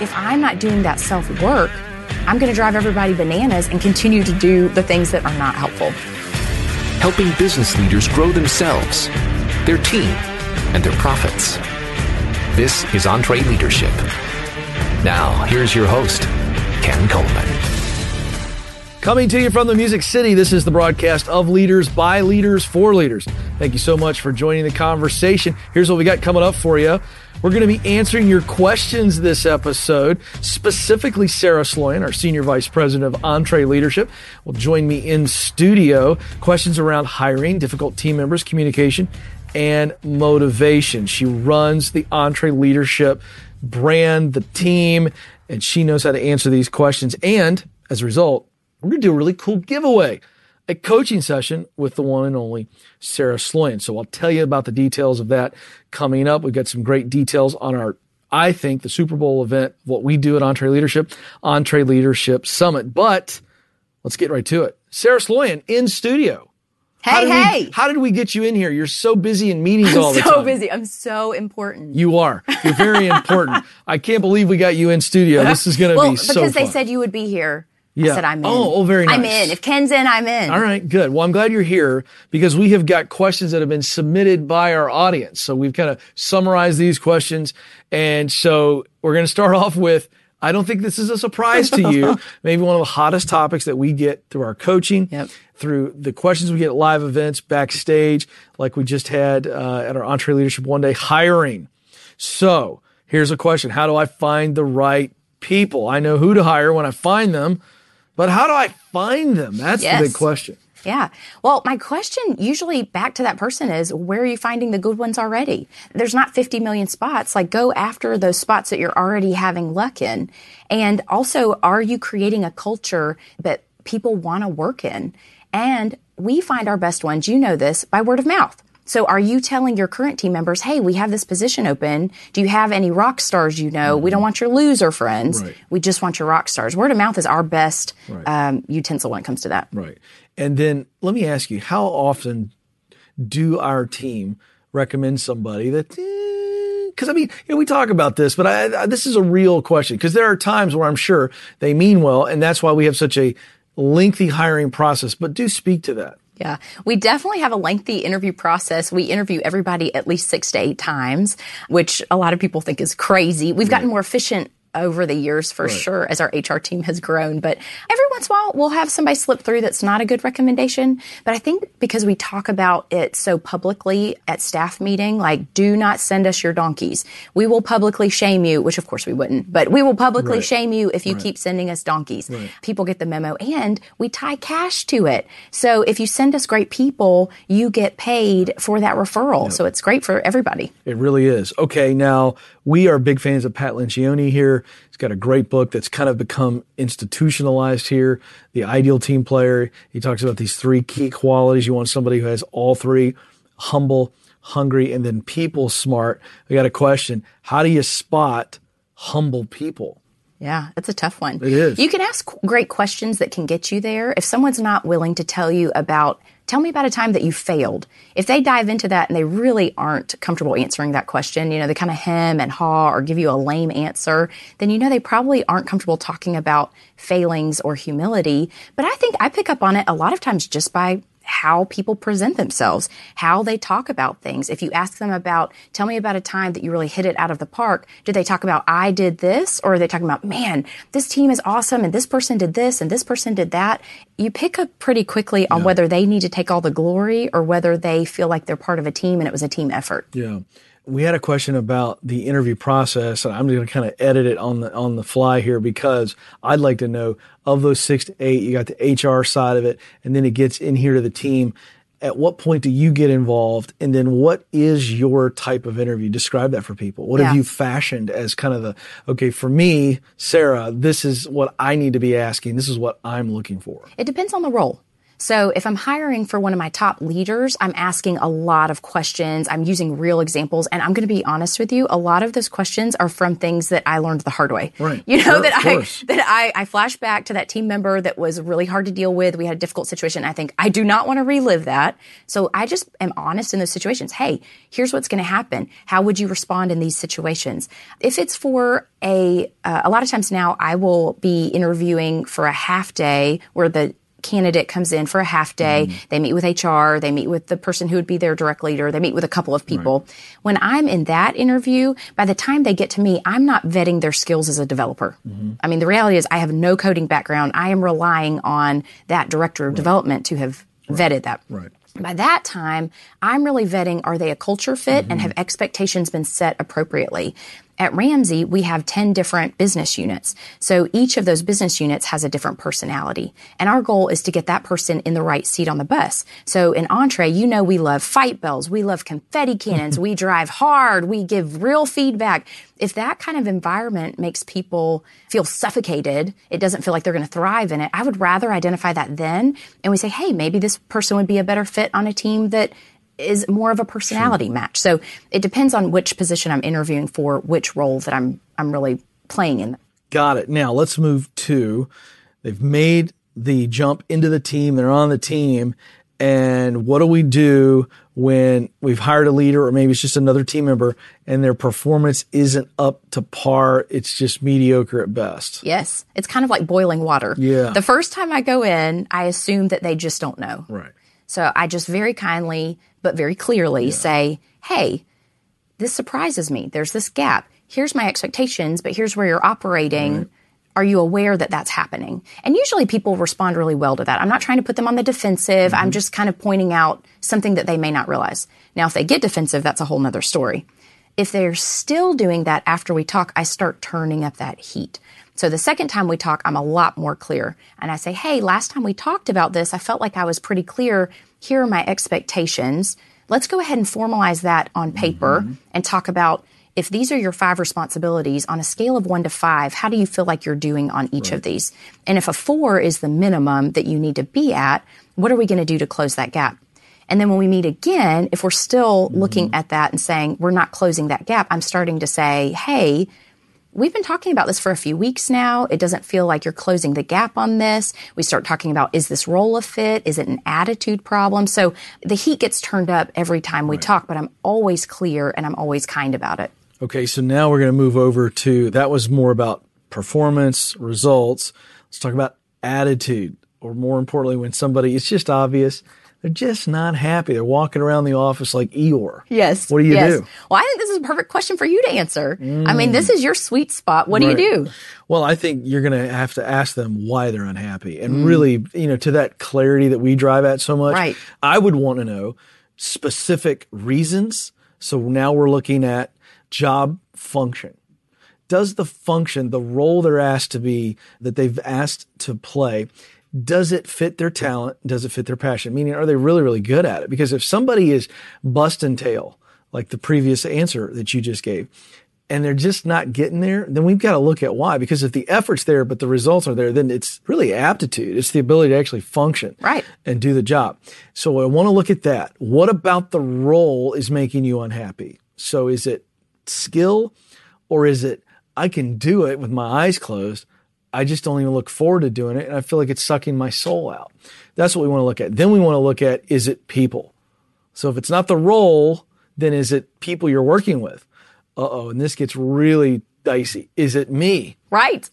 if I'm not doing that self work, I'm going to drive everybody bananas and continue to do the things that are not helpful. Helping business leaders grow themselves, their team, and their profits. This is EntreLeadership. Now, here's your host, Ken Coleman. Coming to you from the Music City, this is the broadcast of Leaders by Leaders for Leaders. Thank you so much for joining the conversation. Here's what we got coming up for you. We're going to be answering your questions this episode. Specifically, Sarah Sloyan, our Senior Vice President of EntreLeadership, will join me in studio. Questions around hiring, difficult team members, communication, and motivation. She runs the EntreLeadership brand, the team, and she knows how to answer these questions. And as a result, we're going to do a really cool giveaway, a coaching session with the one and only Sarah Sloyan. So I'll tell you about the details of that coming up. We've got some great details on our, I think, the Super Bowl event, what we do at EntreLeadership, EntreLeadership Summit. But let's get right to it. Sarah Sloyan in studio. Hey, how hey. We, how did we get you in here? You're so busy in meetings I'm all the so time. busy. I'm so important. You are. You're very important. I can't believe we got you in studio. This is going to well, be so because they fun. said you would be here. Yeah. I said I'm in. Oh, oh, very nice. I'm in. If Ken's in, I'm in. All right, good. Well, I'm glad you're here because we have got questions that have been submitted by our audience. So we've kind of summarized these questions. And so we're going to start off with I don't think this is a surprise to you. Maybe one of the hottest topics that we get through our coaching, Yep. through the questions we get at live events, backstage, like we just had uh, at our EntreLeadership one day, hiring. So here's a question How do I find the right people? I know who to hire when I find them, but how do I find them? That's Yes. the big question. Yeah. Well, my question usually back to that person is where are you finding the good ones already? There's not 50 million spots. Like go after those spots that you're already having luck in. And also, are you creating a culture that people want to work in? And we find our best ones, you know this, by word of mouth. So are you telling your current team members, hey, we have this position open. Do you have any rock stars you know? We don't want your loser friends. Right. We just want your rock stars. Word of mouth is our best um, utensil when it comes to that. Right. And then let me ask you, how often do our team recommend somebody that, because I mean, you know, we talk about this, but I, I, this is a real question because there are times where I'm sure they mean well, and that's why we have such a lengthy hiring process. But do speak to that. Yeah, we definitely have a lengthy interview process. We interview everybody at least six to eight times, which a lot of people think is crazy. We've gotten more efficient over the years for sure as our HR team has grown. But every once in a while, we'll have somebody slip through that's not a good recommendation. But I think because we talk about it so publicly at staff meeting, like, do not send us your donkeys. We will publicly shame you, which of course we wouldn't, but we will publicly Right. shame you if you keep sending us donkeys. People get the memo and we tie cash to it. So if you send us great people, you get paid for that referral. So it's great for everybody. It really is. Okay, now we are big fans of Pat Lencioni here. He's got a great book that's kind of become institutionalized here. The Ideal Team Player. He talks about these three key qualities. You want somebody who has all three humble, hungry, and then people smart. I got a question. How do you spot humble people? Yeah, that's a tough one. It is. You can ask great questions that can get you there. If someone's not willing to tell you about, tell me about a time that you failed. If they dive into that and they really aren't comfortable answering that question, you know, they kind of hem and haw or give you a lame answer, then you know they probably aren't comfortable talking about failings or humility. But I think I pick up on it a lot of times just by how people present themselves, how they talk about things. If you ask them about, tell me about a time that you really hit it out of the park, do they talk about, I did this? Or are they talking about, man, this team is awesome and this person did this and this person did that? You pick up pretty quickly on whether they need to take all the glory or whether they feel like they're part of a team and it was a team effort. Yeah. We had a question about the interview process, and I'm going to kind of edit it on the on the fly here because I'd like to know of those six to eight, you got the HR side of it, and then it gets in here to the team. At what point do you get involved, and then what is your type of interview? Describe that for people. What have you fashioned as kind of the okay for me, Sarah? This is what I need to be asking. This is what I'm looking for. It depends on the role. So if I'm hiring for one of my top leaders, I'm asking a lot of questions. I'm using real examples. And I'm going to be honest with you, a lot of those questions are from things that I learned the hard way. Right. You know, Sure, that I course. that I, I flash back to that team member that was really hard to deal with. We had a difficult situation. I think I do not want to relive that. So I just am honest in those situations. Hey, here's what's going to happen. How would you respond in these situations? If it's for a, uh, a lot of times now I will be interviewing for a half day where the candidate comes in for a half day. Mm-hmm. They meet with HR. They meet with the person who would be their direct leader. They meet with a couple of people. When I'm in that interview, by the time they get to me, I'm not vetting their skills as a developer. Mm-hmm. I mean, the reality is I have no coding background. I am relying on that director of development to have vetted that. Right. By that time, I'm really vetting are they a culture fit and mm-hmm. have expectations been set appropriately? At Ramsey, we have 10 different business units. So each of those business units has a different personality. And our goal is to get that person in the right seat on the bus. So in Entree, you know we love fight bells, we love confetti cannons, we drive hard, we give real feedback. If that kind of environment makes people feel suffocated, it doesn't feel like they're going to thrive in it, I would rather identify that then and we say, hey, maybe this person would be a better fit on a team that is more of a personality match. So it depends on which position I'm interviewing for, which role that I'm I'm really playing in. Got it. Now let's move to they've made the jump into the team. They're on the team. And what do we do when we've hired a leader or maybe it's just another team member and their performance isn't up to par? It's just mediocre at best. Yes, it's kind of like boiling water. Yeah. The first time I go in, I assume that they just don't know. Right. So I just very kindly but very clearly say, "Hey, this surprises me. There's this gap. Here's my expectations, but here's where you're operating. Are you aware that that's happening?" And usually people respond really well to that. I'm not trying to put them on the defensive. I'm mm-hmm. just kind of pointing out something that they may not realize. Now, if they get defensive, that's a whole nother story. If they're still doing that after we talk, I start turning up that heat. So the second time we talk, I'm a lot more clear. And I say, hey, last time we talked about this, I felt like I was pretty clear. Here are my expectations. Let's go ahead and formalize that on paper mm-hmm. and talk about if these are your five responsibilities on a scale of one to five, how do you feel like you're doing on each of these? And if a four is the minimum that you need to be at, what are we going to do to close that gap? And then when we meet again, if we're still looking mm-hmm. at that and saying we're not closing that gap, I'm starting to say, hey, we've been talking about this for a few weeks now. It doesn't feel like you're closing the gap on this. We start talking about is this role a fit? Is it an attitude problem? So the heat gets turned up every time we talk, but I'm always clear and I'm always kind about it. Okay, so now we're going to move over to that was more about performance, results. Let's talk about attitude, or more importantly, when somebody, it's just obvious, they're just not happy. They're walking around the office like Eeyore. Yes. What do you yes. do? Well, I think this is a perfect question for you to answer. I mean, this is your sweet spot. What do you do? Well, I think you're going to have to ask them why they're unhappy. And mm. really, you know, to that clarity that we drive at so much, Right. I would want to know specific reasons. So now we're looking at job function. Does the function, the role they're asked to be, that they've asked to play, does it fit their talent? Does it fit their passion? Meaning, are they really, really good at it? Because if somebody is busting tail, like the previous answer that you just gave, and they're just not getting there, then we've got to look at why. Because if the effort's there, but the results are there, then it's really aptitude. It's the ability to actually function Right. and do the job. So I want to look at that. What about the role is making you unhappy? So is it skill or is it I can do it with my eyes closed? I just don't even look forward to doing it and I feel like it's sucking my soul out. That's what we want to look at. Then we want to look at is it people? So if it's not the role, then is it people you're working with? Uh oh, and this gets really dicey. Is it me? Right.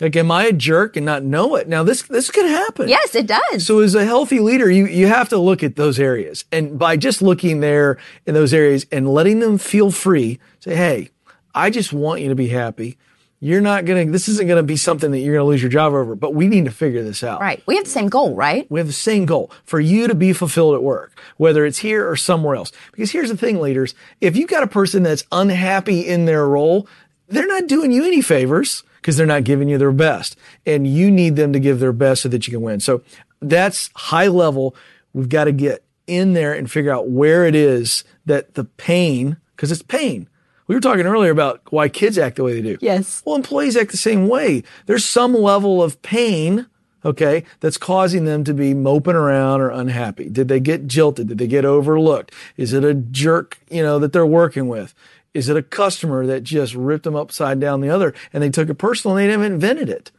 Like, am I a jerk and not know it? Now this this could happen. Yes, it does. So as a healthy leader, you, you have to look at those areas. And by just looking there in those areas and letting them feel free, say, Hey, I just want you to be happy. You're not going to, this isn't going to be something that you're going to lose your job over, but we need to figure this out. right. We have the same goal, right? We have the same goal for you to be fulfilled at work, whether it's here or somewhere else. Because here's the thing, leaders. If you've got a person that's unhappy in their role, they're not doing you any favors because they're not giving you their best and you need them to give their best so that you can win. So that's high level. We've got to get in there and figure out where it is that the pain, because it's pain. We were talking earlier about why kids act the way they do. Yes. Well, employees act the same way. There's some level of pain okay, that's causing them to be moping around or unhappy? Did they get jilted? Did they get overlooked? Is it a jerk, you know, that they're working with? Is it a customer that just ripped them upside down the other and they took it personal and they never invented it?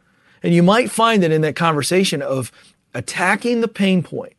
And you might find that in that conversation of attacking the pain point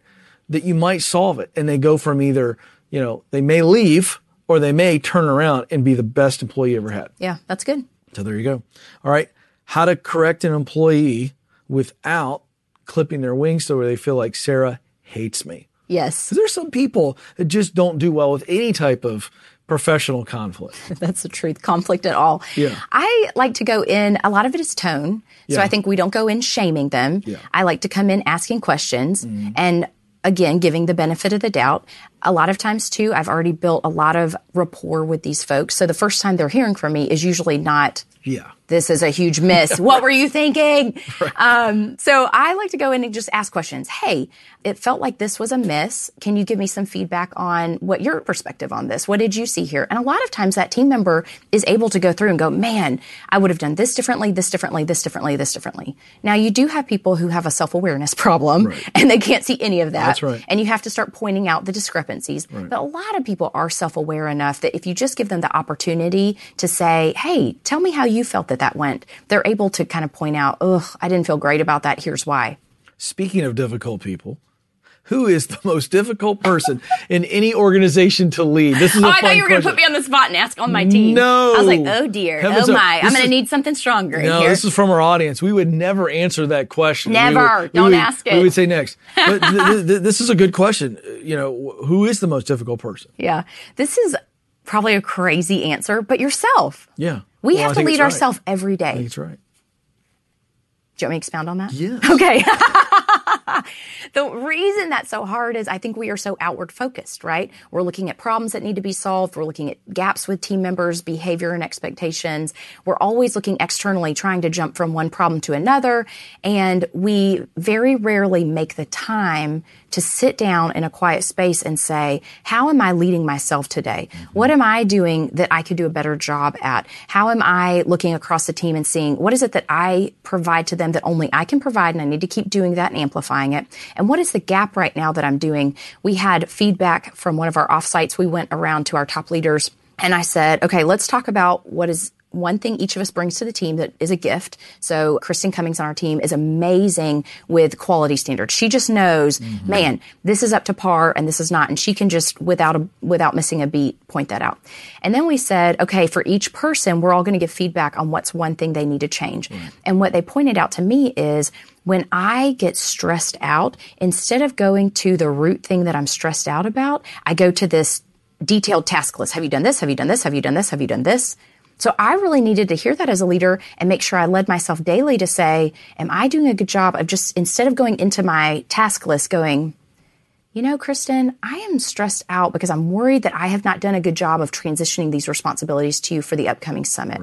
that you might solve it and they go from either, you know, they may leave or they may turn around and be the best employee you ever had. Yeah, that's good. So there you go. All right. How to correct an employee without clipping their wings so where they feel like Sarah hates me. Yes. There's some people that just don't do well with any type of professional conflict. That's the truth. Conflict at all. Yeah. I like to go in, a lot of it is tone. So Yeah. I think we don't go in shaming them. Yeah. I like to come in asking questions mm-hmm. and again, giving the benefit of the doubt. A lot of times too, I've already built a lot of rapport with these folks. So the first time they're hearing from me is usually not Yeah. this is a huge miss. what were you thinking? Um, so I like to go in and just ask questions. Hey, it felt like this was a miss. Can you give me some feedback on what your perspective on this? What did you see here? And a lot of times that team member is able to go through and go, man, I would have done this differently, this differently, this differently, this differently. Now you do have people who have a self-awareness problem and they can't see any of that. That's right. And you have to start pointing out the discrepancies. But a lot of people are self aware enough that if you just give them the opportunity to say, hey, tell me how you felt that that went, they're able to kind of point out, ugh, I didn't feel great about that. Here's why. Speaking of difficult people, who is the most difficult person in any organization to lead? This is a Oh, I thought you were going to put me on the spot and ask on my team. No. I was like, oh dear, Heavens oh my, I'm going to need something stronger No, this is from our audience. We would never answer that question. We Never. would- Don't would- ask it. We would say next. But th- th- th- this is a good question. You know, who is the most difficult person? yeah. This is probably a crazy answer, but yourself. Yeah. We Well, I have to lead right. ourselves every day. It's right. Do you want me to expound on that? Yes. Okay. the reason that's so hard is I think we are so outward focused, right? We're looking at problems that need to be solved. We're looking at gaps with team members' behavior and expectations. We're always looking externally, trying to jump from one problem to another. And we very rarely make the time to sit down in a quiet space and say, how am I leading myself today? Mm-hmm. What am I doing that I could do a better job at? How am I looking across the team and seeing what is it that I provide to them that only I can provide and I need to keep doing that and it? And what is the gap right now that I'm doing? We had feedback from one of our offsites. We went around to our top leaders and I said, okay, let's talk about what is one thing each of us brings to the team that is a gift. So Kristen Cummings on our team is amazing with quality standards. She just knows, mm-hmm. man, this is up to par and this is not. And she can just without a, without missing a beat point that out. And then we said, okay, for each person, we're all going to give feedback on what's one thing they need to change. And what they pointed out to me is when I get stressed out, instead of going to the root thing that I'm stressed out about, I go to this detailed task list. Have you done this? Have you done this? Have you done this? Have you done this? So I really needed to hear that as a leader and make sure I led myself daily to say, am I doing a good job of just instead of going into my task list going, you know, Kristen, I am stressed out because I'm worried that I have not done a good job of transitioning these responsibilities to you for the upcoming summit.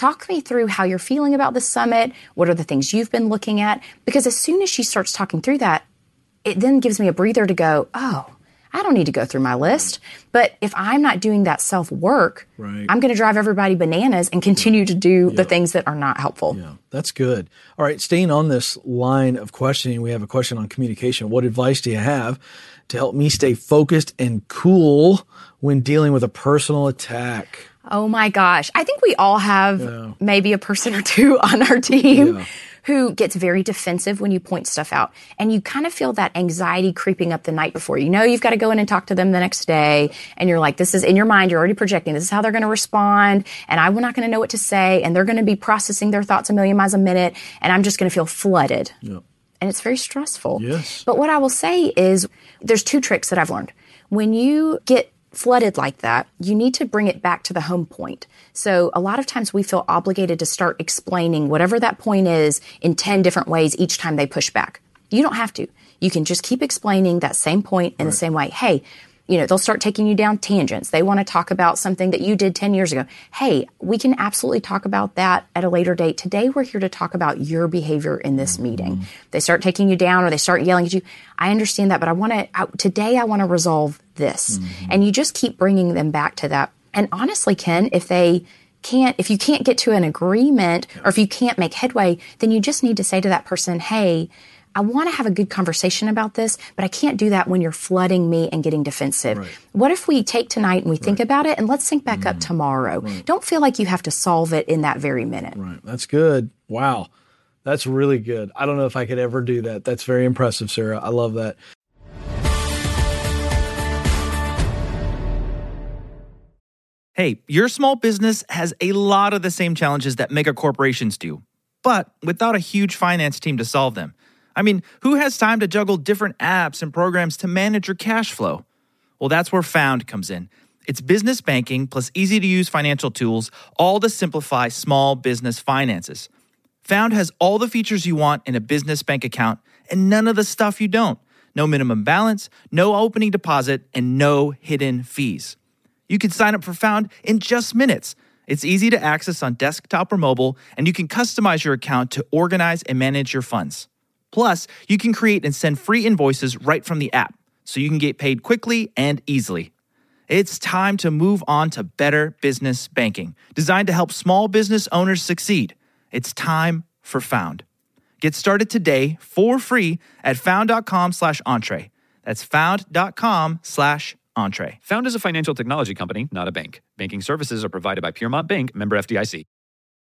Talk me through how you're feeling about the summit. What are the things you've been looking at? Because as soon as she starts talking through that, it then gives me a breather to go, oh, I don't need to go through my list. But if I'm not doing that self work, Right. I'm going to drive everybody bananas and continue to do the things that are not helpful. Yeah, that's good. All right, staying on this line of questioning, we have a question on communication. What advice do you have to help me stay focused and cool when dealing with a personal attack? Oh my gosh. I think we all have maybe a person or two on our team Yeah. who gets very defensive when you point stuff out. And you kind of feel that anxiety creeping up the night before. You know you've got to go in and talk to them the next day. And you're like, this is in your mind, you're already projecting this is how they're going to respond. And I'm not going to know what to say. And they're going to be processing their thoughts a million miles a minute. And I'm just going to feel flooded. Yeah. And it's very stressful. Yes. But what I will say is there's two tricks that I've learned. When you get flooded like that, you need to bring it back to the home point. So a lot of times we feel obligated to start explaining whatever that point is in 10 different ways each time they push back. You don't have to. You can just keep explaining that same point in the same way. Hey, you know, they'll start taking you down tangents. They want to talk about something that you did 10 years ago. Hey, we can absolutely talk about that at a later date. Today, we're here to talk about your behavior in this meeting. Mm-hmm. They start taking you down or they start yelling at you. I understand that, but I want to, I, today, I want to resolve this. Mm-hmm. And you just keep bringing them back to that. And honestly, Ken, if they can't if you can't get to an agreement or if you can't make headway, then you just need to say to that person, "Hey, I want to have a good conversation about this, but I can't do that when you're flooding me and getting defensive. Right. What if we take tonight and we right. think about it and let's sync back mm. up tomorrow? Right. Don't feel like you have to solve it in that very minute. Right. That's good. Wow. That's really good. I don't know if I could ever do that. That's very impressive, Sarah. I love that. Hey, your small business has a lot of the same challenges that mega corporations do, but without a huge finance team to solve them. I mean, who has time to juggle different apps and programs to manage your cash flow? Well, that's where Found comes in. It's business banking plus easy to use financial tools, all to simplify small business finances. Found has all the features you want in a business bank account and none of the stuff you don't. No minimum balance, no opening deposit, and no hidden fees. You can sign up for Found in just minutes. It's easy to access on desktop or mobile, and you can customize your account to organize and manage your funds. Plus, you can create and send free invoices right from the app, so you can get paid quickly and easily. It's time to move on to better business banking, designed to help small business owners succeed. It's time for Found. Get started today for free at found.com slash entree. That's found.com slash entree. Found is a financial technology company, not a bank. Banking services are provided by Piermont Bank, member FDIC.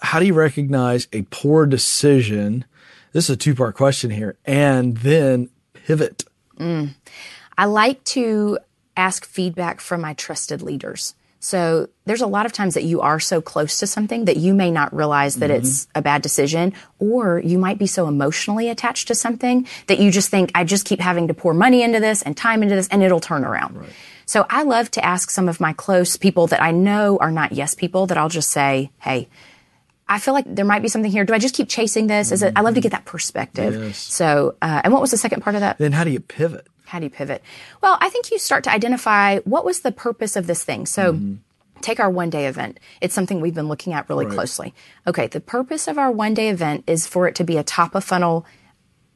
How do you recognize a poor decision? This is a two part question here. And then pivot. Mm. I like to ask feedback from my trusted leaders. So there's a lot of times that you are so close to something that you may not realize that mm-hmm. it's a bad decision, or you might be so emotionally attached to something that you just think, I just keep having to pour money into this and time into this and it'll turn around. Right. So I love to ask some of my close people that I know are not yes people that I'll just say, hey, I feel like there might be something here. Do I just keep chasing this? Is it? I love to get that perspective. Yes. So, uh, and what was the second part of that? Then how do you pivot? How do you pivot? Well, I think you start to identify what was the purpose of this thing. So. Mm-hmm. Take our one day event. It's something we've been looking at really right. closely. Okay, the purpose of our one day event is for it to be a top of funnel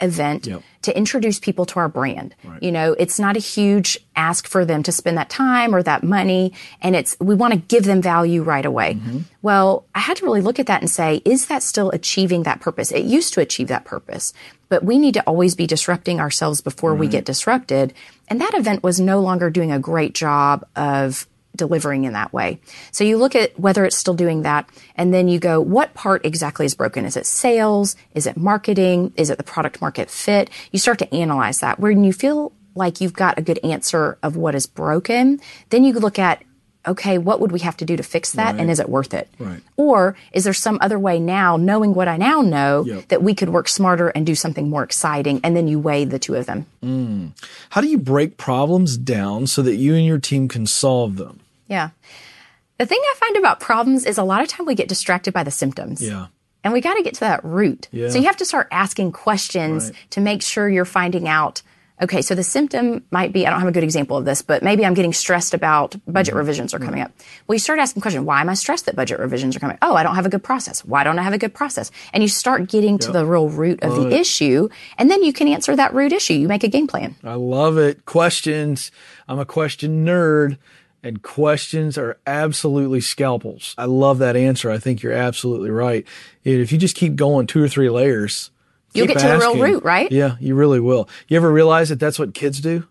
event yep. to introduce people to our brand. Right. You know, it's not a huge ask for them to spend that time or that money and it's we want to give them value right away. Mm-hmm. Well, I had to really look at that and say, is that still achieving that purpose? It used to achieve that purpose, but we need to always be disrupting ourselves before right. we get disrupted. And that event was no longer doing a great job of delivering in that way. So you look at whether it's still doing that and then you go, what part exactly is broken? Is it sales? Is it marketing? Is it the product market fit? You start to analyze that. When you feel like you've got a good answer of what is broken, then you look at okay, what would we have to do to fix that? Right. And is it worth it? Right. Or is there some other way now, knowing what I now know, yep. that we could work smarter and do something more exciting? And then you weigh the two of them. Mm. How do you break problems down so that you and your team can solve them? Yeah. The thing I find about problems is a lot of time we get distracted by the symptoms. Yeah. And we got to get to that root. Yeah. So you have to start asking questions right. to make sure you're finding out Okay, so the symptom might be I don't have a good example of this, but maybe I'm getting stressed about budget Mm-hmm. revisions are coming up. Well, you start asking the question, why am I stressed that budget revisions are coming? Oh, I don't have a good process. Why don't I have a good process? And you start getting to the real root of the issue, and then you can answer that root issue. You make a game plan. I love it. Questions. I'm a question nerd, and questions are absolutely scalpels. I love that answer. I think you're absolutely right. If you just keep going two or three layers, You'll get to the real root, right? Yeah, you really will. You ever realize that that's what kids do?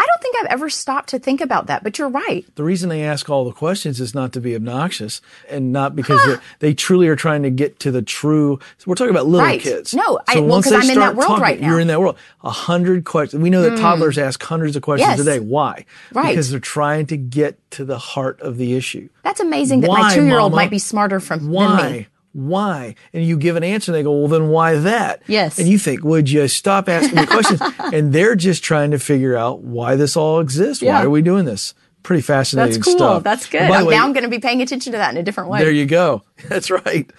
I don't think I've ever stopped to think about that, but you're right. The reason they ask all the questions is not to be obnoxious and not because they they truly are trying to get to the true. So we're talking about little Right. kids. No, I- So well, once 'cause they I'm in that start world talking, right now. Mm. You're in that world. A hundred questions. We know that toddlers ask hundreds of questions Yes. a day. Why? Right. Because they're trying to get to the heart of the issue. That's amazing that my two year old might be smarter from than Why? me. Why? And you give an answer and they go, well, then why that? Yes. And you think, would you stop asking the questions? and they're just trying to figure out why this all exists. Why are we doing this? Pretty fascinating That's cool. stuff. That's good. I'm- way, now I'm going to be paying attention to that in a different way. there you go. That's right.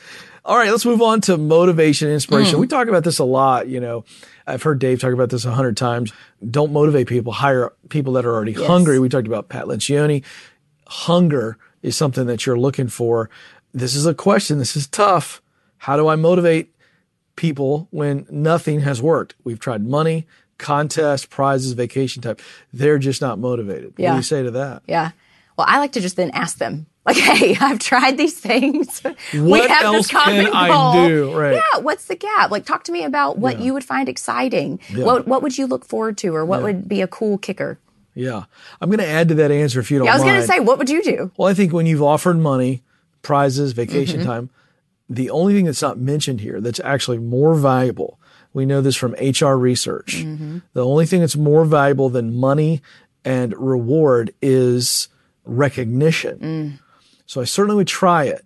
All right, let's move on to motivation and inspiration. Mm. We talk about this a lot. You know, I've heard Dave talk about this a hundred times. Don't motivate people. Hire people that are already hungry. We talked about Pat Lencioni. Hunger is something that you're looking for. This is a question. This is tough. How do I motivate people when nothing has worked? We've tried money, contest, prizes, vacation type. They're just not motivated. What do you say to that? Yeah. Well, I like to just then ask them, like, hey, I've tried these things. we What have else this common can I goal. do? Right. Yeah. What's the gap? Like, talk to me about what you would find exciting. What What would you look forward to, or what would be a cool kicker? Yeah. I'm going to add to that answer if you don't Yeah, I was going to say, what would you do? Well, I think when you've offered money, prizes, Mm-hmm. vacation time, the only thing that's not mentioned here that's actually more valuable, we know this from HR research, Mm-hmm. the only thing that's more valuable than money and reward is recognition. Mm. So I certainly would try it.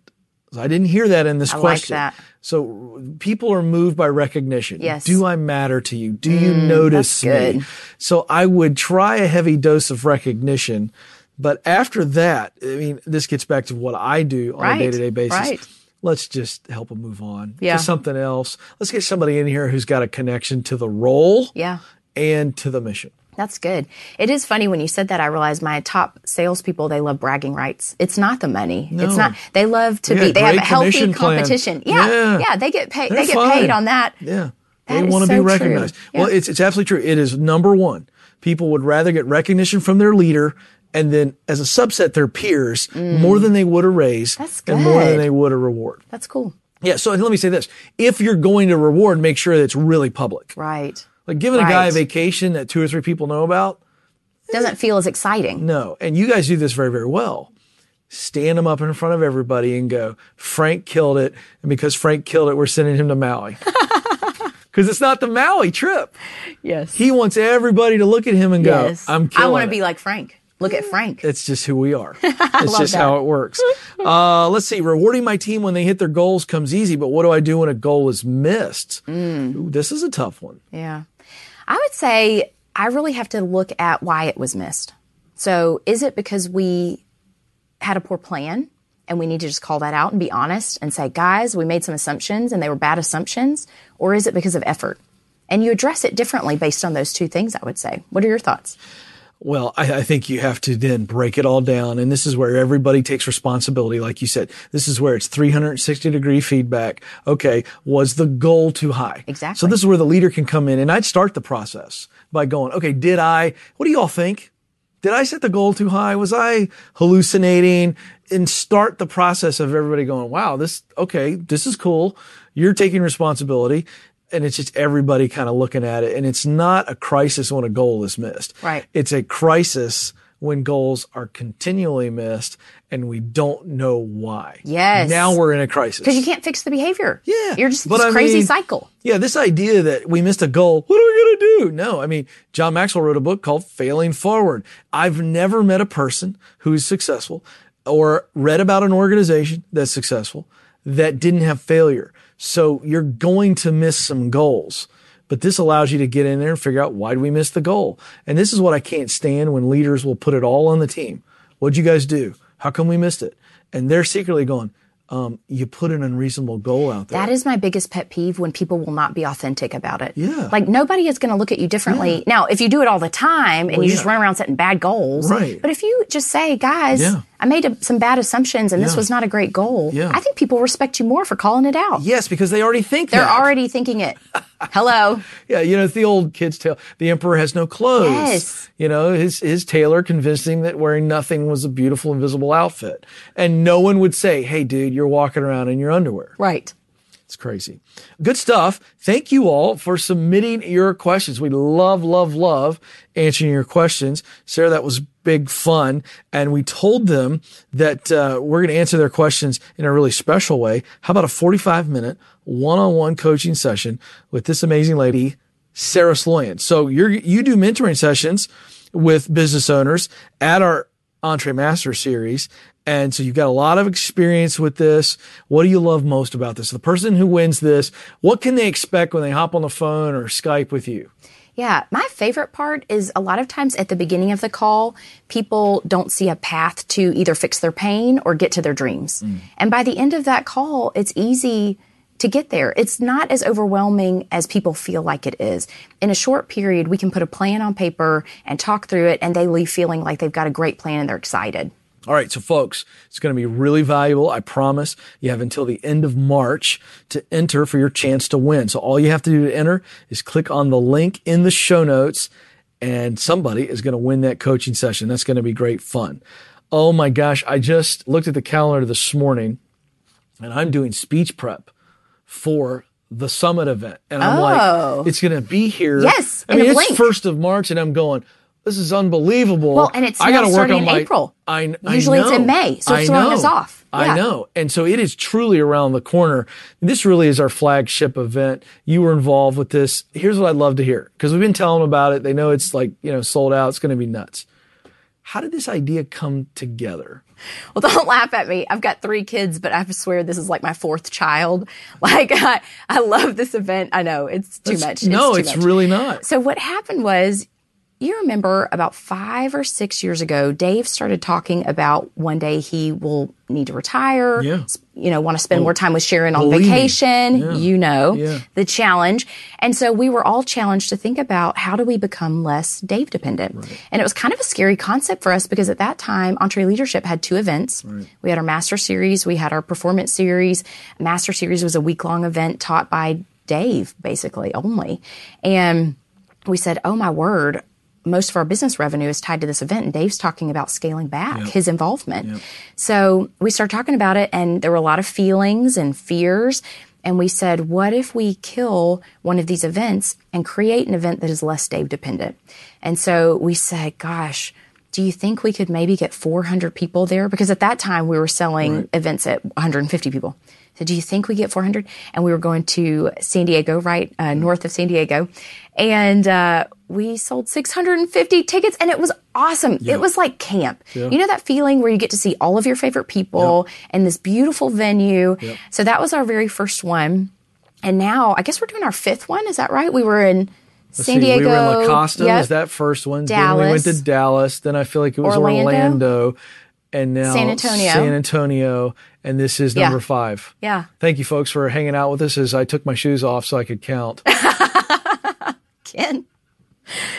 I didn't hear that in this I like question. that. So people are moved by recognition. Yes. Mm, Do I matter to you? Do you notice that's me? So I would try a heavy dose of recognition. But after that, I mean, this gets back to what I do on Right, a day to day basis. right. Let's just help them move on Yeah. to something else. Let's get somebody in here who's got a connection to the role Yeah. and to the mission. That's good. It is funny when you said that. I realized my top salespeople they love bragging rights. It's not the money. No. It's not. They love to Yeah, be. They have a healthy competition. Yeah, Yeah. yeah, They get paid. They're They get fine. paid on that. Yeah. That they want to so be recognized. Well, it's, it's absolutely true. It is number one. People would rather get recognition from their leader and then as a subset, their peers more than they would a raise Mm. And more than they would a reward. That's cool. Yeah. So let me say this. If you're going to reward, make sure that it's really public. Right. Like giving a guy a vacation that two or three people know about. Doesn't feel as exciting. No. And you guys do this very, very well. Stand him up in front of everybody and go, Frank killed it. And because Frank killed it, we're sending him to Maui. Because it's not the Maui trip. Yes. He wants everybody to look at him and go, yes. I'm killing I want to be like Frank. Look at Frank. It's just who we are. It's just that. how it works. Uh, let's see. Rewarding my team when they hit their goals comes easy, but what do I do when a goal is missed? Mm. Ooh, this is a tough one. Yeah. I would say I really have to look at why it was missed. So is it because we had a poor plan and we need to just call that out and be honest and say, guys, we made some assumptions and they were bad assumptions? Or is it because of effort? And you address it differently based on those two things, I would say. What are your thoughts? Well, I, I think you have to then break it all down. And this is where everybody takes responsibility. Like you said, this is where it's 360 degree feedback. Okay. Was the goal too high? Exactly. So this is where the leader can come in and I'd start the process by going, okay, did I, what do y'all think? Did I set the goal too high? Was I hallucinating? And start the process of everybody going, wow, this, okay, this is cool. You're taking responsibility. And it's just everybody kind of looking at it. And it's not a crisis when a goal is missed. Right. It's a crisis when goals are continually missed and we don't know why. Yes. Now we're in a crisis. Because you can't fix the behavior. Yeah. You're just But this I crazy mean, cycle. Yeah, this idea that we missed a goal, what are we going to do? No, I mean, John Maxwell wrote a book called Failing Forward. I've never met a person who's successful or read about an organization that's successful that didn't have failure. So you're going to miss some goals. But this allows you to get in there and figure out why do we miss the goal? And this is what I can't stand when leaders will put it all on the team. What'd you guys do? How come we missed it? And they're secretly going, um, you put an unreasonable goal out there. That is my biggest pet peeve when people will not be authentic about it. Yeah. Like nobody is going to look at you differently. Now, if you do it all the time and you just run around setting bad goals. Right. But if you just say, guys, Yeah. I made a, some bad assumptions and this was not a great goal. Yeah. I think people respect you more for calling it out. yes, because they already think They're that. already thinking it. Hello. Yeah, you know, it's the old kid's tale. The emperor has no clothes. Yes. You know, his his tailor convinced him that wearing nothing was a beautiful, invisible outfit, and no one would say, "Hey, dude, you're walking around in your underwear." Right. It's crazy. Good stuff. Thank you all for submitting your questions. We love, love, love answering your questions. Sarah, that was big fun. And we told them that uh, we're going to answer their questions in a really special way. How about a 45 minute one on one coaching session with this amazing lady, Sarah Sloyan? So you're, you do mentoring sessions with business owners at our Entree Master series. And so you've got a lot of experience with this. What do you love most about this? The person who wins this, what can they expect when they hop on the phone or Skype with you? Yeah, my favorite part is a lot of times at the beginning of the call, people don't see a path to either fix their pain or get to their dreams. Mm. And by the end of that call, it's easy to get there. It's not as overwhelming as people feel like it is. In a short period, we can put a plan on paper and talk through it, and they leave feeling like they've got a great plan and they're excited. All right, so folks, it's going to be really valuable. I promise. You have until the end of March to enter for your chance to win. So all you have to do to enter is click on the link in the show notes and somebody is going to win that coaching session. That's going to be great fun. Oh my gosh, I just looked at the calendar this morning and I'm doing speech prep for the summit event. And I'm Oh. like, it's going to be here. Yes, I mean, it's blink. first of March and I'm going, this is unbelievable. Well, and it's I gotta work starting on in my, April. I, I Usually it's in. May, so it's I throwing know. us off. I know. And so it is truly around the corner. This really is our flagship event. You were involved with this. Here's what I'd love to hear because we've been telling them about it. They know it's like, you know, sold out. It's going to be nuts. How did this idea come together? Well, don't laugh at me. I've got three kids, but I swear this is like my fourth child. Like, I, I love this event. I know it's too That's- much. no, too it's much. really not. So what happened was, you remember about five or six years ago, Dave started talking about one day he will need to retire. Yeah. You know, want to spend more time with Sharon on vacation. Yeah. You know, Yeah. the challenge. And so we were all challenged to think about how do we become less Dave dependent? And it was kind of a scary concept for us because at that time, EntreLeadership had two events. We had our master series, we had our performance series. Master series was a week long event taught by Dave, basically only. And we said, oh my word, most of our business revenue is tied to this event. And Dave's talking about scaling back his involvement. So we started talking about it, and there were a lot of feelings and fears. And we said, what if we kill one of these events and create an event that is less Dave dependent? And so we said, gosh, do you think we could maybe get 400 people there? Because at that time we were selling events at 150 people. So do you think we get 400? And we were going to San Diego, right uh, north of San Diego, and uh, we sold 650 tickets, and it was awesome. It was like camp. You know that feeling where you get to see all of your favorite people in this beautiful venue. So that was our very first one, and now I guess we're doing our fifth one. Is that right? We were in Let's San see, Diego. We were in La Costa, Yep. was that first one. Then we went to Dallas. Then I feel like it was Orlando. Orlando. and now San Antonio. San Antonio. And this is number Yeah. five. Yeah. Thank you, folks, for hanging out with us as I took my shoes off so I could count. Ken.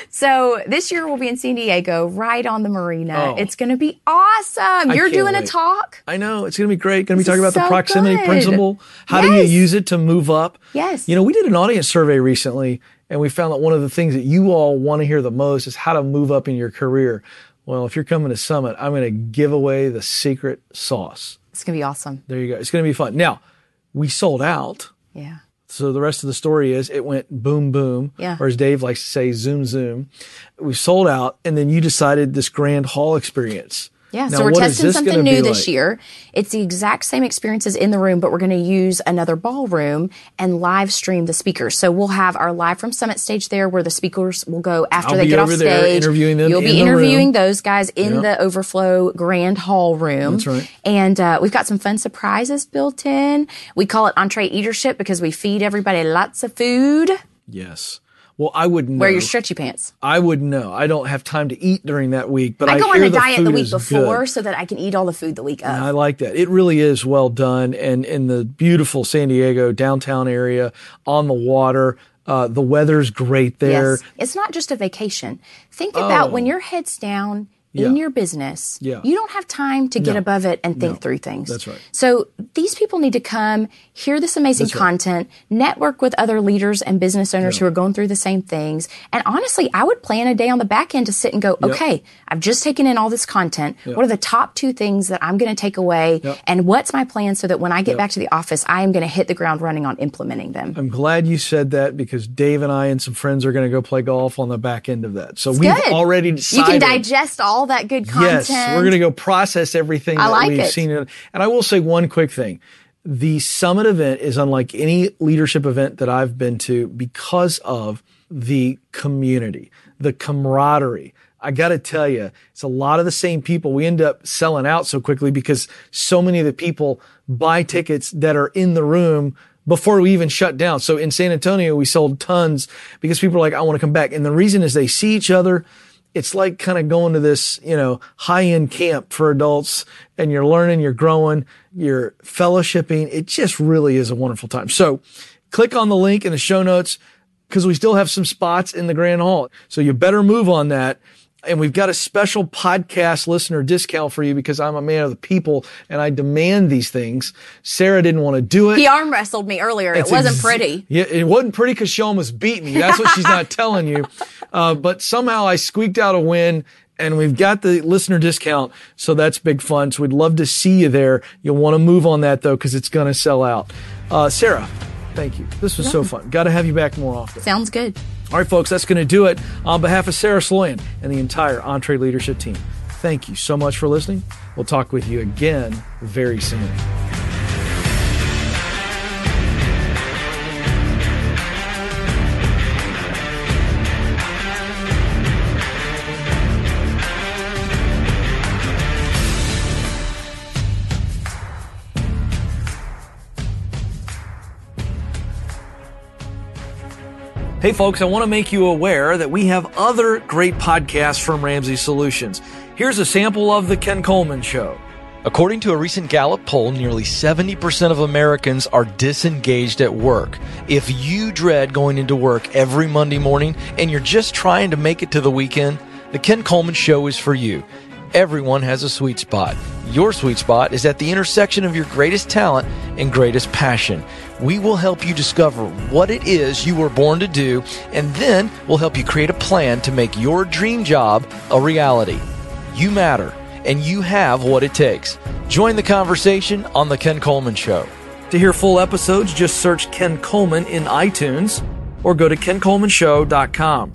So this year we'll be in San Diego, right on the marina. Oh. It's going to be awesome. You're doing a talk. I know it's going to be great. Going to be talking about the proximity good. principle. How do you use it to move up? Yes. You know, we did an audience survey recently, and we found that one of the things that you all want to hear the most is how to move up in your career. Well, if you're coming to Summit, I'm going to give away the secret sauce. It's going to be awesome. There you go. It's going to be fun. Now, we sold out. Yeah. So the rest of the story is it went boom, boom. Yeah. Or as Dave likes to say, zoom, zoom. We sold out, and then you decided this grand hall experience. Yeah, Now, so we're testing something new this like? year. It's the exact same experiences in the room, but we're going to use another ballroom and live stream the speakers. So we'll have our live from Summit stage there, where the speakers will go after I'll they get off stage. interviewing them You'll in be interviewing those guys in Yeah. the overflow grand hall room. That's right. And uh, we've got some fun surprises built in. We call it entree eatership because we feed everybody lots of food. Yes. Well, I wouldn't Wear know. your stretchy pants. I wouldn't know. I don't have time to eat during that week, but I, I go hear on a the diet the week before good. so that I can eat all the food the week of. And I like that. It really is well done, and in the beautiful San Diego downtown area on the water. Uh, the weather's great there. Yes. It's not just a vacation. Think about when your head's down in Oh. Your business, Yeah. you don't have time to get No. above it and think through things. That's right. So these people need to come, hear this amazing content, network with other leaders and business owners who are going through the same things. And honestly, I would plan a day on the back end to sit and go, okay, I've just taken in all this content. What are the top two things that I'm going to take away? Yep. And what's my plan so that when I get back to the office, I am going to hit the ground running on implementing them? I'm glad you said that because Dave and I and some friends are going to go play golf on the back end of that. So we've Good. already You can digest all that good content. Yes, we're going to go process everything I that like we've it. seen. And I will say one quick thing. The summit event is unlike any leadership event that I've been to because of the community, the camaraderie. I got to tell you, it's a lot of the same people. We end up selling out so quickly because so many of the people buy tickets that are in the room before we even shut down. So in San Antonio, we sold tons because people are like, I want to come back. And the reason is they see each other it's like kind of going to this, you know, high end camp for adults and you're learning, you're growing, you're fellowshipping. It just really is a wonderful time. So click on the link in the show notes because we still have some spots in the Grand Hall. So you better move on that. And we've got a special podcast listener discount for you because I'm a man of the people and I demand these things. Sarah didn't want to do it. He arm wrestled me earlier. It wasn't ex- pretty. Yeah, it wasn't pretty because she almost beat me. That's what she's not telling you. Uh, but somehow I squeaked out a win and we've got the listener discount. So that's big fun. So we'd love to see you there. You'll want to move on that though because it's going to sell out. Uh, Sarah, thank you. This was so fun. Got to have you back more often. Sounds good. All right, folks, that's going to do it. On behalf of Sarah Sloyan and the entire EntreLeadership team, thank you so much for listening. We'll talk with you again very soon. Hey, folks, I want to make you aware that we have other great podcasts from Ramsey Solutions. Here's a sample of The Ken Coleman Show. According to a recent Gallup poll, nearly 70% of Americans are disengaged at work. If you dread going into work every Monday morning and you're just trying to make it to the weekend, The Ken Coleman Show is for you. Everyone has a sweet spot. Your sweet spot is at the intersection of your greatest talent and greatest passion. We will help you discover what it is you were born to do, and then we'll help you create a plan to make your dream job a reality. You matter, and you have what it takes. Join the conversation on The Ken Coleman Show. To hear full episodes, just search Ken Coleman in iTunes or go to kencolemanshow.com.